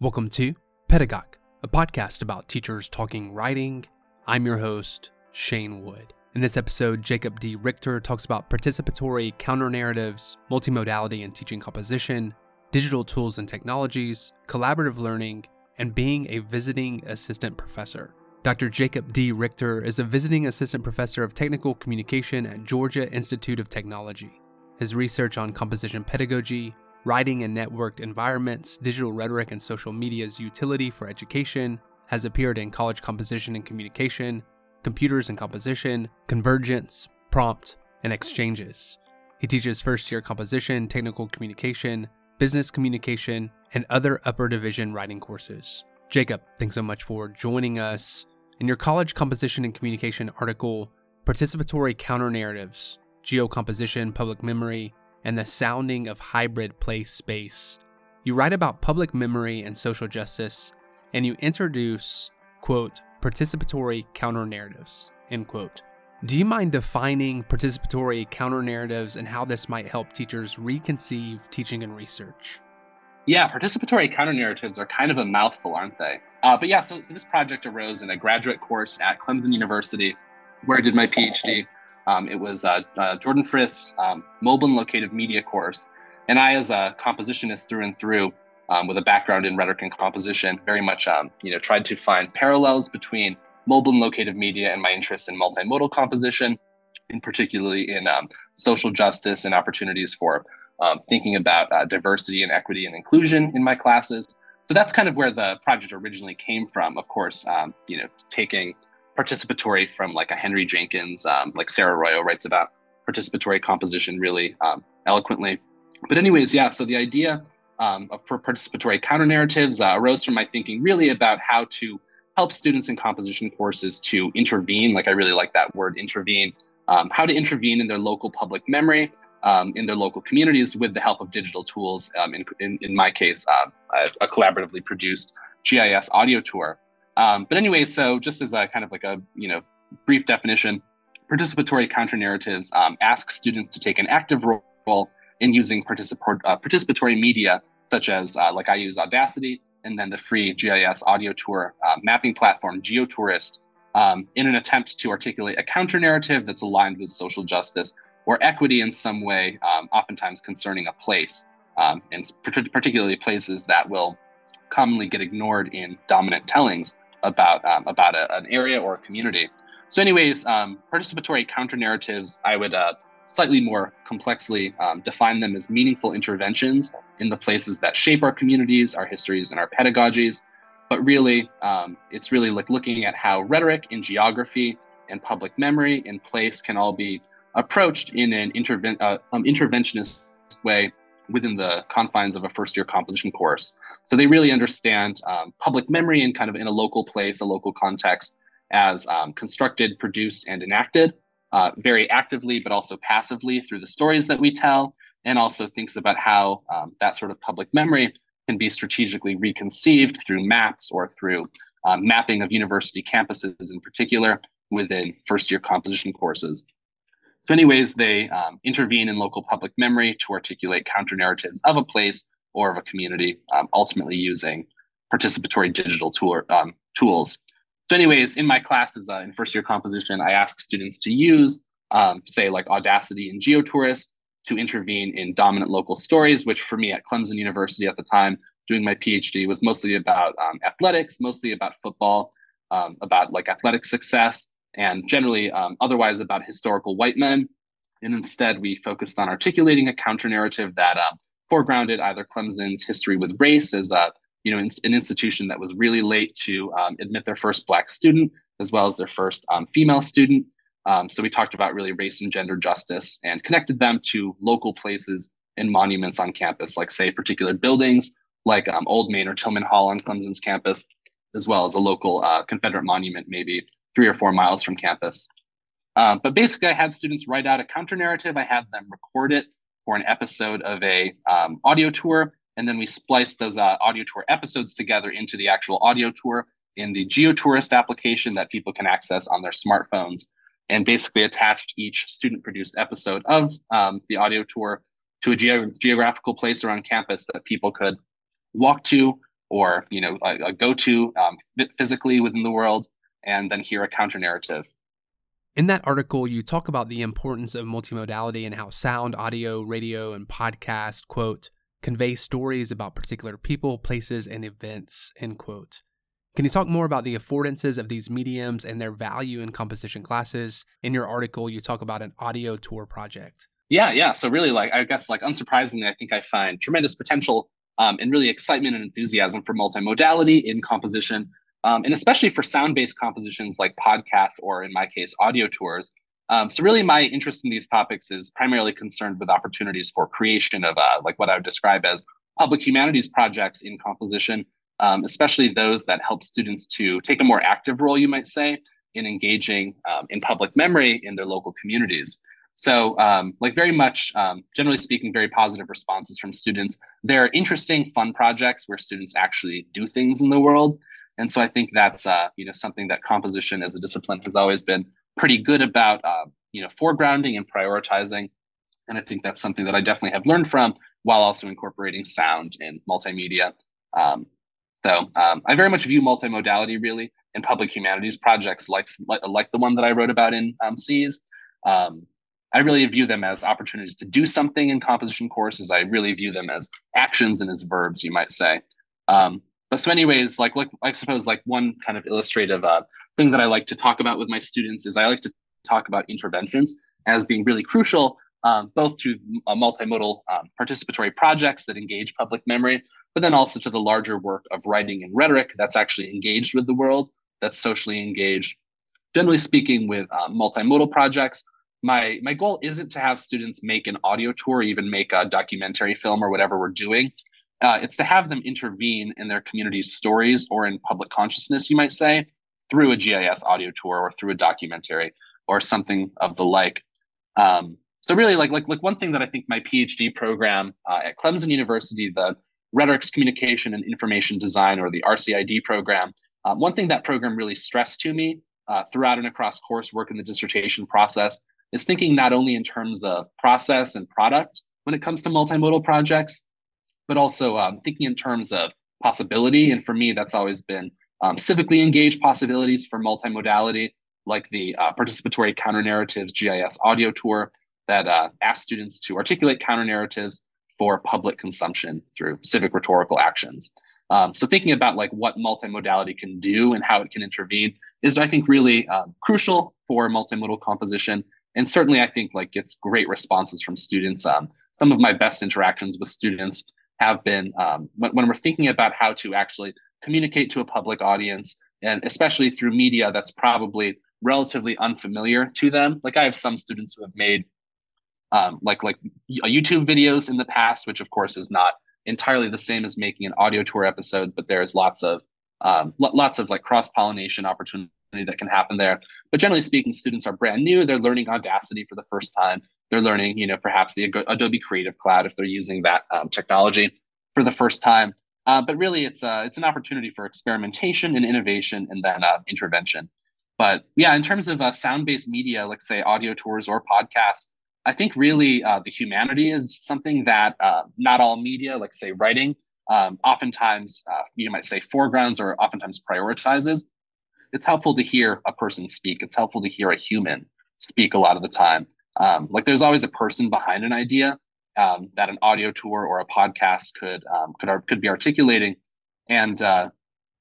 Welcome to Pedagogue, a podcast about teachers talking writing. I'm your host, Shane Wood. In this episode, Jacob D. Richter talks about participatory counter narratives, multimodality and teaching composition, digital tools and technologies, collaborative learning, and being a visiting assistant professor. Dr. Jacob D. Richter is a visiting assistant professor of technical communication at Georgia Institute of Technology. His research on composition pedagogy, writing in networked environments, digital rhetoric, and social media's utility for education has appeared in College Composition and Communication, Computers and Composition, Convergence, Prompt, and Exchanges. He teaches first year composition, technical communication, business communication, and other upper division writing courses. Jacob, thanks so much for joining us. In your college composition and communication article, Participatory Counter Narratives, Geocomposition, Public Memory, and the Sounding of Hybrid Place Space, you write about public memory and social justice, and you introduce, quote, participatory counter narratives, end quote. Do you mind defining participatory counter narratives and how this might help teachers reconceive teaching and research? Yeah, participatory counter narratives are kind of a mouthful, aren't they? Uh, but yeah, so, so, this project arose in a graduate course at Clemson University, where I did my PhD. Um, it was uh, uh, Jordan Frith's um, mobile and locative media course, and I, as a compositionist through and through, um, with a background in rhetoric and composition, very much um, you know tried to find parallels between mobile and locative media and my interest in multimodal composition, and particularly in um, social justice and opportunities for um, thinking about uh, diversity and equity and inclusion in my classes. So that's kind of where the project originally came from. Of course, you know, taking participatory from like a Henry Jenkins, um, like Sarah Arroyo writes about participatory composition really um, eloquently. But anyways, yeah. So the idea um, of participatory counter narratives uh, arose from my thinking really about how to help students in composition courses to intervene. Like I really like that word, intervene. Um, how to intervene in their local public memory um, in their local communities with the help of digital tools. Um, in, in, in, my case, uh, a, collaboratively produced GIS audio tour. Um, but anyway, so just as a kind of like a you know brief definition, participatory counter narratives um, ask students to take an active role in using particip- uh, participatory media such as uh, like I use Audacity and then the free GIS audio tour uh, mapping platform GeoTourist um, in an attempt to articulate a counter narrative that's aligned with social justice or equity in some way, um, oftentimes concerning a place, um, and particularly places that will commonly get ignored in dominant tellings about um, about a, an area or a community. So, anyways, um, participatory counter narratives, I would uh, slightly more complexly um, define them as meaningful interventions in the places that shape our communities, our histories, and our pedagogies. But really, um, it's really like looking at how rhetoric and geography and public memory and place can all be approached in an interven- uh, um, interventionist way within the confines of a first year composition course. So they really understand um, public memory and kind of in a local place, a local context, as um, constructed, produced, and enacted uh, very actively, but also passively through the stories that we tell, and also thinks about how um, that sort of public memory can be strategically reconceived through maps or through um, mapping of university campuses in particular within first year composition courses. So, anyways, they um, intervene in local public memory to articulate counter narratives of a place or of a community, um, ultimately using participatory digital um, tools. So, anyways, in my classes uh, in first year composition, I ask students to use, um, say, like Audacity and GeoTourist to intervene in dominant local stories, which for me at Clemson University at the time, doing my PhD, was mostly about um, athletics, mostly about football, um, about like athletic success and generally um, otherwise about historical white men. And instead, we focused on articulating a counter narrative that uh, foregrounded either Clemson's history with race as a you know, an institution that was really late to um, admit their first Black student, as well as their first um, female student. Um, so we talked about really race and gender justice and connected them to local places and monuments on campus, like say particular buildings like um, Old Main or Tillman Hall on Clemson's campus, as well as a local uh, Confederate monument maybe three or four miles from campus. Um, but basically, I had students write out a counter narrative. I had them record it for an episode of a um, audio tour, and then we spliced those uh, audio tour episodes together into the actual audio tour in the GeoTourist application that people can access on their smartphones, and basically attached each student-produced episode of um, the audio tour to a ge- geographical place around campus that people could walk to or you know a, a go-to um, physically within the world, and then hear a counter narrative. In that article, you talk about the importance of multimodality and how sound, audio, radio, and podcast, quote, convey stories about particular people, places, and events, end quote. Can you talk more about the affordances of these mediums and their value in composition classes? In your article, you talk about an audio tour project. Yeah, yeah. So really, like I guess, like unsurprisingly, I think I find tremendous potential um, and really excitement and enthusiasm for multimodality in composition, um, and especially for sound-based compositions like podcasts or, in my case, audio tours. Um, so really, my interest in these topics is primarily concerned with opportunities for creation of uh, like what I would describe as public humanities projects in composition, um, especially those that help students to take a more active role, you might say, in engaging um, in public memory in their local communities. So, um, like very much, um, generally speaking, very positive responses from students. They're interesting, fun projects where students actually do things in the world, and so I think that's uh, you know something that composition as a discipline has always been pretty good about, uh, you know, foregrounding and prioritizing. And I think that's something that I definitely have learned from, while also incorporating sound and multimedia. Um, so um, I very much view multimodality really in public humanities projects like like, like the one that I wrote about in um, SEAS. Um, I really view them as opportunities to do something in composition courses. I really view them as actions and as verbs, you might say. Um, but so, anyways, like, like I suppose like one kind of illustrative uh, thing that I like to talk about with my students is I like to talk about interventions as being really crucial, um, both to uh, multimodal um, participatory projects that engage public memory, but then also to the larger work of writing and rhetoric that's actually engaged with the world, that's socially engaged. Generally speaking, with uh, multimodal projects, my my goal isn't to have students make an audio tour, even make a documentary film or whatever we're doing. Uh, it's to have them intervene in their community's stories or in public consciousness, you might say, through a GIS audio tour or through a documentary or something of the like. Um, so really, like like like one thing that I think my PhD program uh, at Clemson University, the Rhetorics Communication and Information Design, or the RCID program, um, one thing that program really stressed to me uh, throughout and across coursework in the dissertation process is thinking not only in terms of process and product when it comes to multimodal projects, but also um, thinking in terms of possibility. And for me, that's always been um, civically engaged possibilities for multimodality, like the uh, participatory counter narratives GIS audio tour that uh, asks students to articulate counter narratives for public consumption through civic rhetorical actions. Um, so thinking about like what multimodality can do and how it can intervene is, I think, really uh, crucial for multimodal composition and certainly I think like gets great responses from students. Um, some of my best interactions with students have been um, when, when, we're thinking about how to actually communicate to a public audience, and especially through media that's probably relatively unfamiliar to them. Like I have some students who have made um, like like YouTube videos in the past, which of course is not entirely the same as making an audio tour episode, but there's lots of um, lots of like cross pollination opportunities that can happen there. But generally speaking, students are brand new. They're learning Audacity for the first time. They're learning, you know, perhaps the Adobe Creative Cloud if they're using that um, technology for the first time. Uh, but really, it's uh, it's an opportunity for experimentation and innovation, and then uh, intervention. But yeah, in terms of uh, sound-based media, like say audio tours or podcasts, I think really uh, the humanity is something that not all media, like say writing, um, oftentimes you might say foregrounds or oftentimes prioritizes it's helpful to hear a person speak. It's helpful to hear a human speak a lot of the time. Um, like there's always a person behind an idea um, that an audio tour or a podcast could um, could could be articulating, and uh,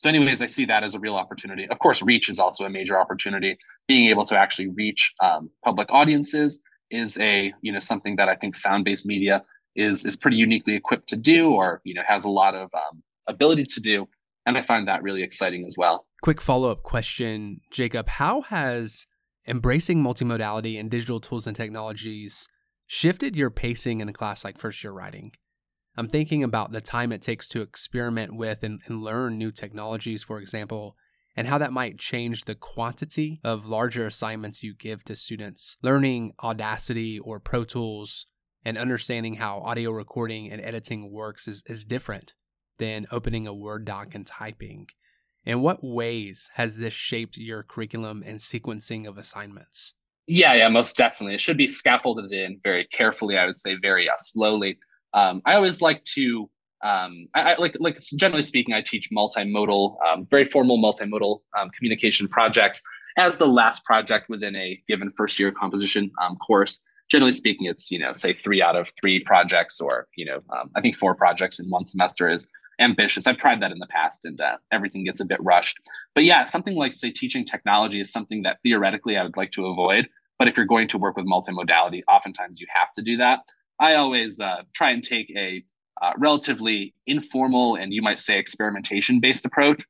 so anyways, I see that as a real opportunity. Of course, reach is also a major opportunity. Being able to actually reach um, public audiences is a you know something that I think sound based media is is pretty uniquely equipped to do, or you know has a lot of um, ability to do, and I find that really exciting as well. Quick follow up question, Jacob. How has embracing multimodality and digital tools and technologies shifted your pacing in a class like first year writing? I'm thinking about the time it takes to experiment with and, and, learn new technologies, for example, and how that might change the quantity of larger assignments you give to students. Learning Audacity or Pro Tools and understanding how audio recording and editing works is, is different than opening a Word doc and typing. In what ways has this shaped your curriculum and sequencing of assignments? Yeah, yeah, most definitely. It should be scaffolded in very carefully, I would say, very uh, slowly. Um, I always like to um, I, I, like like generally speaking, I teach multimodal, um, very formal multimodal um, communication projects as the last project within a given first year composition um, course. Generally speaking, it's you know say three out of three projects, or you know um, I think four projects in one semester is ambitious. I've tried that in the past, and uh, everything gets a bit rushed. But yeah, something like say teaching technology is something that theoretically I would like to avoid. But if you're going to work with multimodality, oftentimes you have to do that. I always uh, try and take a uh, relatively informal and you might say experimentation based approach.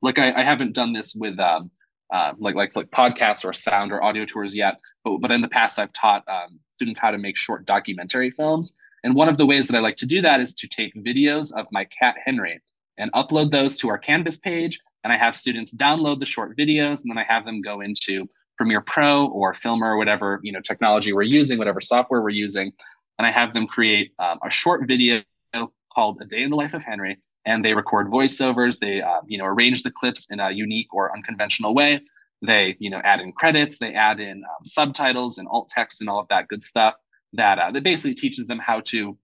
Like I, I haven't done this with um, uh, like like like podcasts or sound or audio tours yet, but but in the past I've taught um, students how to make short documentary films. And one of the ways that I like to do that is to take videos of my cat Henry and upload those to our Canvas page. And I have students download the short videos, and then I have them go into Premiere Pro or Filmora or whatever you know technology we're using, whatever software we're using, and I have them create um, a short video called A Day in the Life of Henry, and they record voiceovers. They uh, you know arrange the clips in a unique or unconventional way. They you know add in credits. They add in um, subtitles and alt text and all of that good stuff. That uh, that basically teaches them how to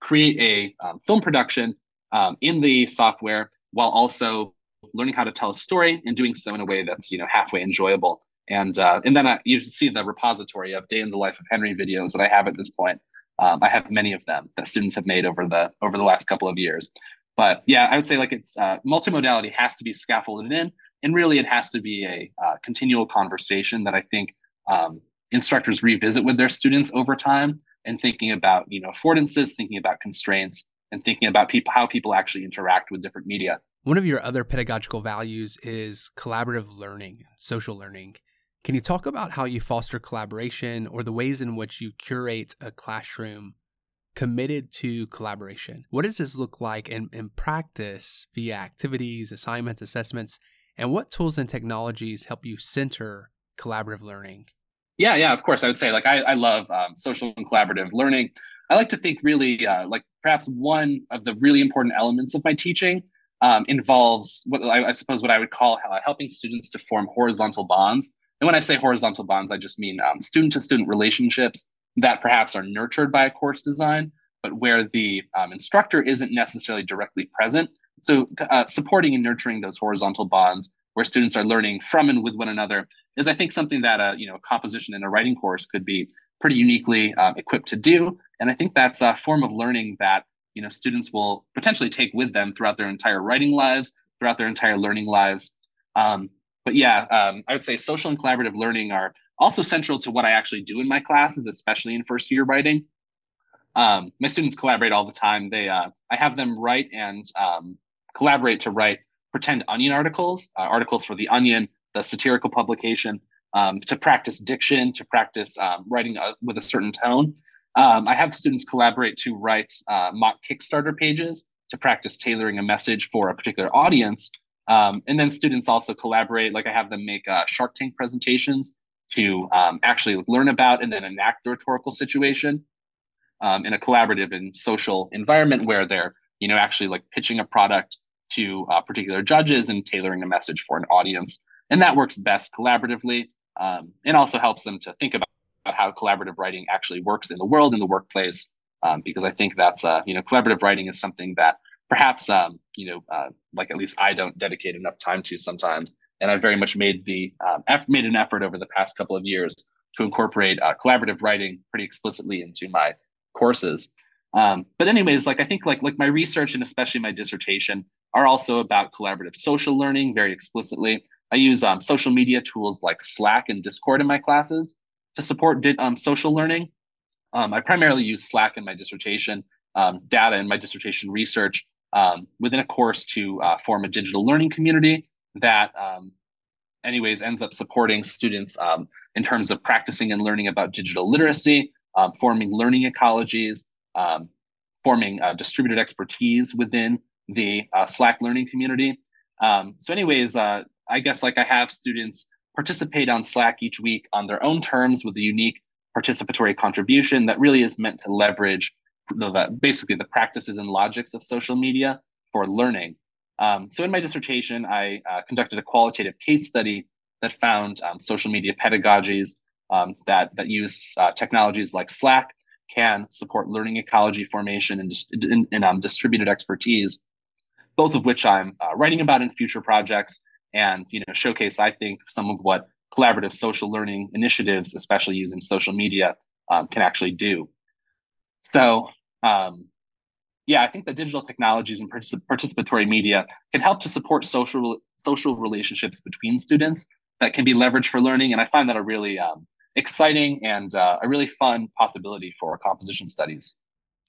create a um, film production um, in the software while also learning how to tell a story and doing so in a way that's you know halfway enjoyable. And uh, and then uh, you see the repository of day in the life of Henry videos that I have at this point. Um, I have many of them that students have made over the over the last couple of years. But yeah, I would say like it's uh, multimodality has to be scaffolded in, and really it has to be a uh, continual conversation that I think um, instructors revisit with their students over time and thinking about you know affordances, thinking about constraints, and thinking about people how people actually interact with different media. One of your other pedagogical values is collaborative learning, social learning. Can you talk about how you foster collaboration or the ways in which you curate a classroom committed to collaboration? What does this look like in, in practice via activities, assignments, assessments, and what tools and technologies help you center collaborative learning? Yeah, yeah, of course. I would say like I, I love um, social and collaborative learning. I like to think really uh, like perhaps one of the really important elements of my teaching um, involves what I, I, suppose what I would call uh, helping students to form horizontal bonds and when I say horizontal bonds, I just mean student to student relationships that perhaps are nurtured by a course design, but where the um, instructor isn't necessarily directly present. So, uh, supporting and nurturing those horizontal bonds where students are learning from and with one another is, I think, something that a you know composition in a writing course could be pretty uniquely um, equipped to do. And I think that's a form of learning that you know students will potentially take with them throughout their entire writing lives, throughout their entire learning lives. Um, but yeah, um, I would say social and collaborative learning are also central to what I actually do in my classes, especially in first year writing. Um, my students collaborate all the time. They, uh, I have them write and um, collaborate to write pretend Onion articles, uh, articles for the Onion, the satirical publication, um, to practice diction, to practice um, writing uh, with a certain tone. Um, I have students collaborate to write uh, mock Kickstarter pages to practice tailoring a message for a particular audience um, and then students also collaborate, like I have them make uh, Shark Tank presentations to um, actually learn about and then enact the rhetorical situation um, in a collaborative and social environment where they're, you know, actually like pitching a product to uh, particular judges and tailoring a message for an audience. And that works best collaboratively um, and also helps them to think about how collaborative writing actually works in the world, in the workplace, um, because I think that's, uh, you know, collaborative writing is something that perhaps um, you know uh, like at least I don't dedicate enough time to sometimes. And I've very much made the um, made an effort over the past couple of years to incorporate uh, collaborative writing pretty explicitly into my courses. Um, but anyways, like I think like like my research and especially my dissertation are also about collaborative social learning very explicitly. I use um, social media tools like Slack and Discord in my classes to support um, social learning. Um, I primarily use Slack in my dissertation, um, data in my dissertation research, um, within a course to uh, form a digital learning community that um, anyways ends up supporting students in terms of practicing and learning about digital literacy forming learning ecologies forming uh, distributed expertise within the uh, slack learning community um, so anyways uh, i guess like i have students participate on slack each week on their own terms with a unique participatory contribution that really is meant to leverage the, basically the practices and logics of social media for learning. Um, so in my dissertation, I uh, conducted a qualitative case study that found um, social media pedagogies um, that that use uh, technologies like Slack can support learning ecology formation and, and, and um, distributed expertise, both of which I'm uh, writing about in future projects and you know showcase I think some of what collaborative social learning initiatives, especially using social media, um, can actually do. So um, yeah, I think that digital technologies and particip- participatory media can help to support social social relationships between students that can be leveraged for learning, and I find that a really um, exciting and uh, a really fun possibility for composition studies.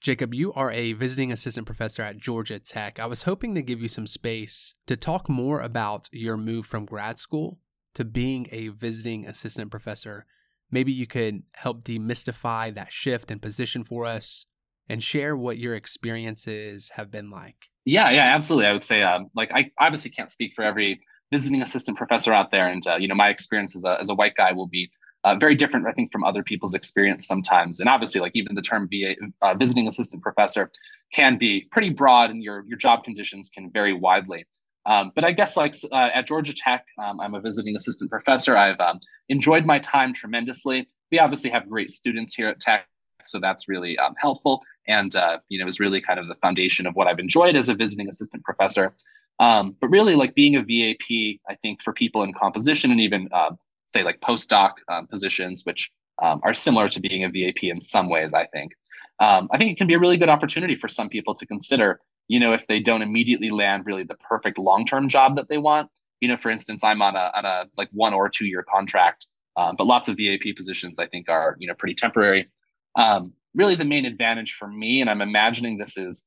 Jacob, you are a visiting assistant professor at Georgia Tech. I was hoping to give you some space to talk more about your move from grad school to being a visiting assistant professor. Maybe you could help demystify that shift in position for us and share what your experiences have been like. Yeah, yeah, absolutely. I would say, um, like, I obviously can't speak for every visiting assistant professor out there, and uh, you know, my experience as a as a white guy will be uh, very different, I think, from other people's experience sometimes. And obviously, like even the term VA, uh, visiting assistant professor can be pretty broad, and your your job conditions can vary widely. Um, but I guess like uh, at Georgia Tech, um, I'm a visiting assistant professor. I've um, enjoyed my time tremendously. We obviously have great students here at Tech, so that's really um, helpful. And uh, you know, is really kind of the foundation of what I've enjoyed as a visiting assistant professor. Um, but really, like being a VAP, I think for people in composition and even uh, say like postdoc um, positions, which um, are similar to being a VAP in some ways, I think. Um, I think it can be a really good opportunity for some people to consider, you know, if they don't immediately land really the perfect long-term job that they want. You know, for instance, I'm on a on a like one or two year contract, um, but lots of VAP positions I think are you know pretty temporary. Um, really, the main advantage for me, and I'm imagining this is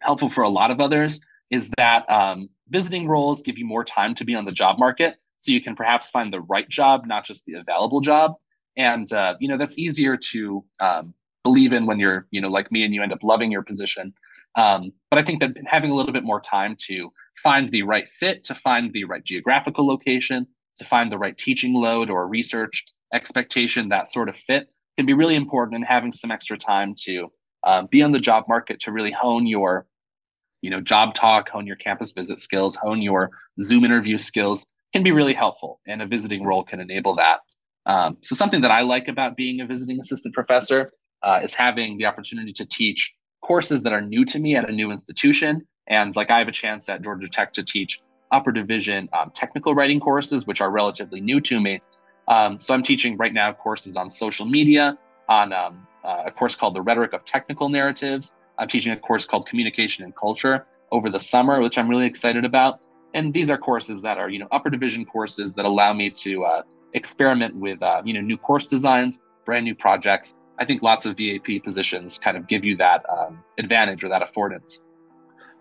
helpful for a lot of others, is that um, visiting roles give you more time to be on the job market so you can perhaps find the right job not just the available job. And uh, you know that's easier to um, believe in when you're you know like me and you end up loving your position. Um, but i think that having a little bit more time to find the right fit to find the right geographical location to find the right teaching load or research expectation that sort of fit can be really important and having some extra time to uh, be on the job market to really hone your you know job talk hone your campus visit skills hone your zoom interview skills can be really helpful, and a visiting role can enable that. Um, so something that I like about being a visiting assistant professor uh, is having the opportunity to teach courses that are new to me at a new institution. And like I have a chance at Georgia Tech to teach upper division um, technical writing courses, which are relatively new to me. Um, so I'm teaching right now courses on social media, on um, uh, a course called The Rhetoric of Technical Narratives. I'm teaching a course called Communication and Culture over the summer, which I'm really excited about and these are courses that are you know upper division courses that allow me to uh, experiment with uh, you know new course designs brand new projects. I think lots of vap positions kind of give you that um, advantage or that affordance.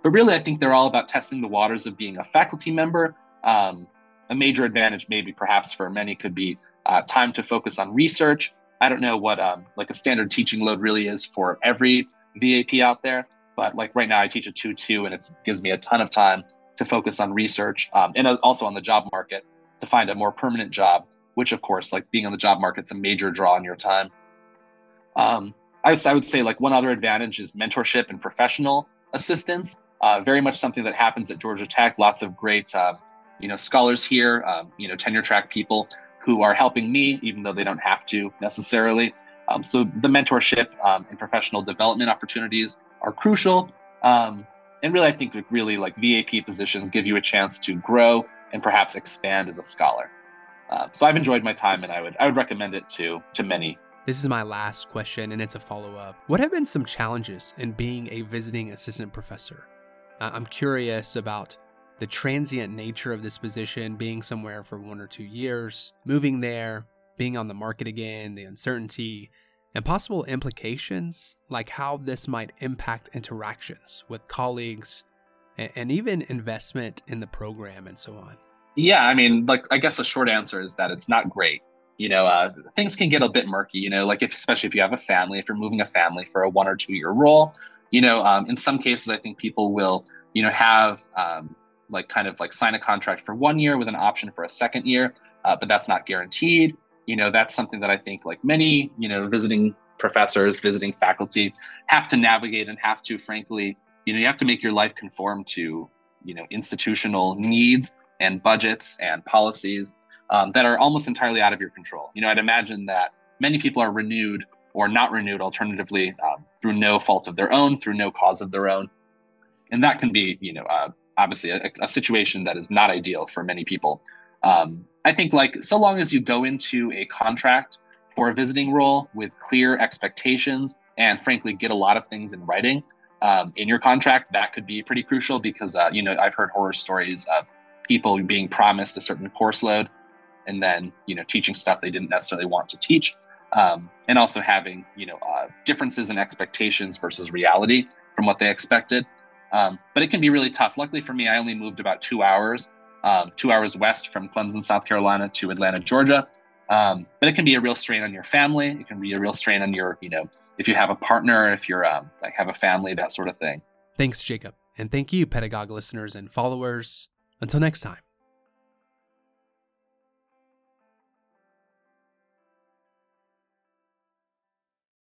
But really i think they're all about testing the waters of being a faculty member. Um, a major advantage maybe perhaps for many could be uh, time to focus on research. I don't know what um, like a standard teaching load really is for every vap out there but like right now i teach a 2-2 and it gives me a ton of time to focus on research um, and also on the job market to find a more permanent job, which of course, like being on the job market's a major draw on your time. Um, I, I, would say like one other advantage is mentorship and professional assistance. Uh, very much something that happens at Georgia Tech. Lots of great, uh, you know, scholars here, um, you know, tenure track people who are helping me, even though they don't have to necessarily. Um, so the mentorship um, and professional development opportunities are crucial. And really, I think that really like VAP positions give you a chance to grow and perhaps expand as a scholar. Uh, so I've enjoyed my time, and I would I would recommend it to to many. This is my last question, and it's a follow up. What have been some challenges in being a visiting assistant professor? Uh, I'm curious about the transient nature of this position, being somewhere for one or two years, moving there, being on the market again, the uncertainty, and possible implications like how this might impact interactions with colleagues and even investment in the program and so on. Yeah, I mean, like I guess the short answer is that it's not great. You know, uh, things can get a bit murky. You know, like if especially if you have a family, if you're moving a family for a one or two year role, you know, um, in some cases, I think people will, you know, have um, like kind of like sign a contract for one year with an option for a second year, uh, but that's not guaranteed you know that's something that i think like many you know visiting professors visiting faculty have to navigate and have to frankly you know you have to make your life conform to you know institutional needs and budgets and policies um, that are almost entirely out of your control you know i'd imagine that many people are renewed or not renewed alternatively um, through no fault of their own, through no cause of their own. And that can be, you know, uh, obviously a, a, situation that is not ideal for many people. Um, I think like so long as you go into a contract for a visiting role with clear expectations and frankly get a lot of things in writing um, in your contract, that could be pretty crucial because, uh, you know, I've heard horror stories of people being promised a certain course load and then, you know, teaching stuff they didn't necessarily want to teach um, and also having you know uh, differences in expectations versus reality from what they expected. Um, but it can be really tough. Luckily for me, I only moved about two hours, um, two hours west from Clemson, South Carolina, to Atlanta, Georgia. Um, but it can be a real strain on your family. It can be a real strain on your, you know, if you have a partner, if you're um, like have a family, that sort of thing. Thanks, Jacob, and thank you, Pedagogue listeners and followers. Until next time.